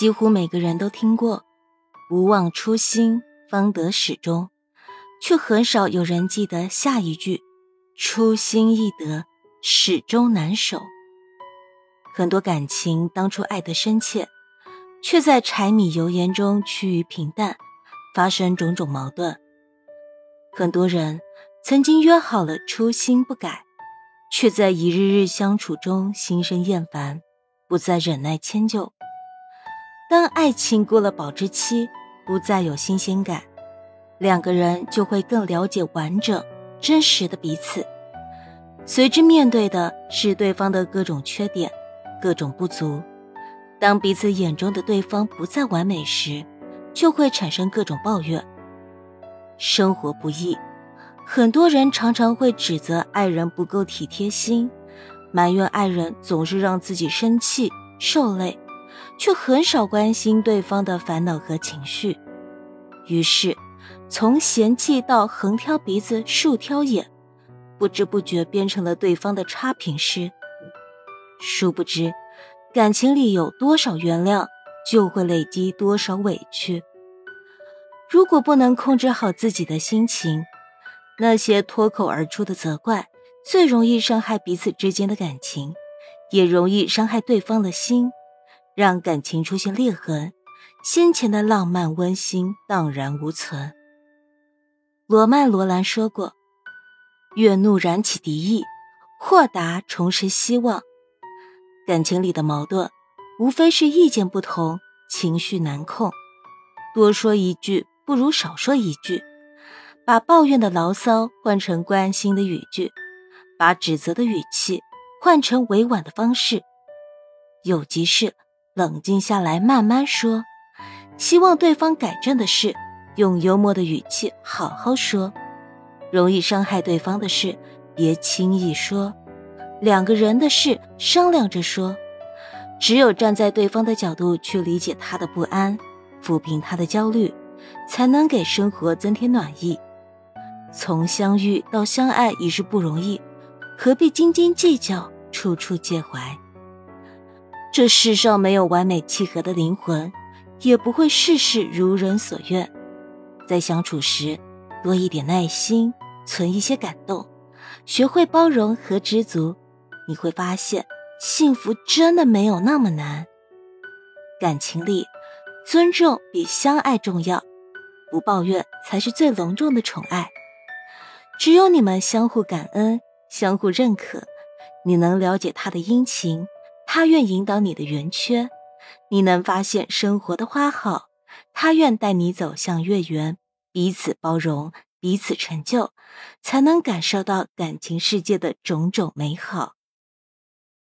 几乎每个人都听过“不忘初心，方得始终”，却很少有人记得下一句“初心易得，始终难守”。很多感情当初爱得深切，却在柴米油盐中趋于平淡，发生种种矛盾。很多人曾经约好了初心不改，却在一日日相处中心生厌烦，不再忍耐迁就。当爱情过了保质期，不再有新鲜感，两个人就会更了解完整、真实的彼此，随之面对的是对方的各种缺点、各种不足。当彼此眼中的对方不再完美时，就会产生各种抱怨。生活不易，很多人常常会指责爱人不够体贴心，埋怨爱人总是让自己生气、受累。却很少关心对方的烦恼和情绪，于是从嫌弃到横挑鼻子竖挑眼，不知不觉变成了对方的差评师。殊不知，感情里有多少原谅，就会累积多少委屈。如果不能控制好自己的心情，那些脱口而出的责怪，最容易伤害彼此之间的感情，也容易伤害对方的心。让感情出现裂痕，先前的浪漫温馨荡然无存。罗曼·罗兰说过：“怨怒燃起敌意，豁达重拾希望。”感情里的矛盾，无非是意见不同，情绪难控。多说一句不如少说一句，把抱怨的牢骚换成关心的语句，把指责的语气换成委婉的方式。有急事。冷静下来，慢慢说。希望对方改正的事，用幽默的语气好好说。容易伤害对方的事，别轻易说。两个人的事，商量着说。只有站在对方的角度去理解他的不安，抚平他的焦虑，才能给生活增添暖意。从相遇到相爱已是不容易，何必斤斤计较，处处介怀？这世上没有完美契合的灵魂，也不会事事如人所愿。在相处时，多一点耐心，存一些感动，学会包容和知足，你会发现，幸福真的没有那么难。感情里，尊重比相爱重要，不抱怨才是最隆重的宠爱。只有你们相互感恩，相互认可，你能了解他的殷勤。他愿引导你的圆缺，你能发现生活的花好；他愿带你走向月圆，彼此包容，彼此成就，才能感受到感情世界的种种美好。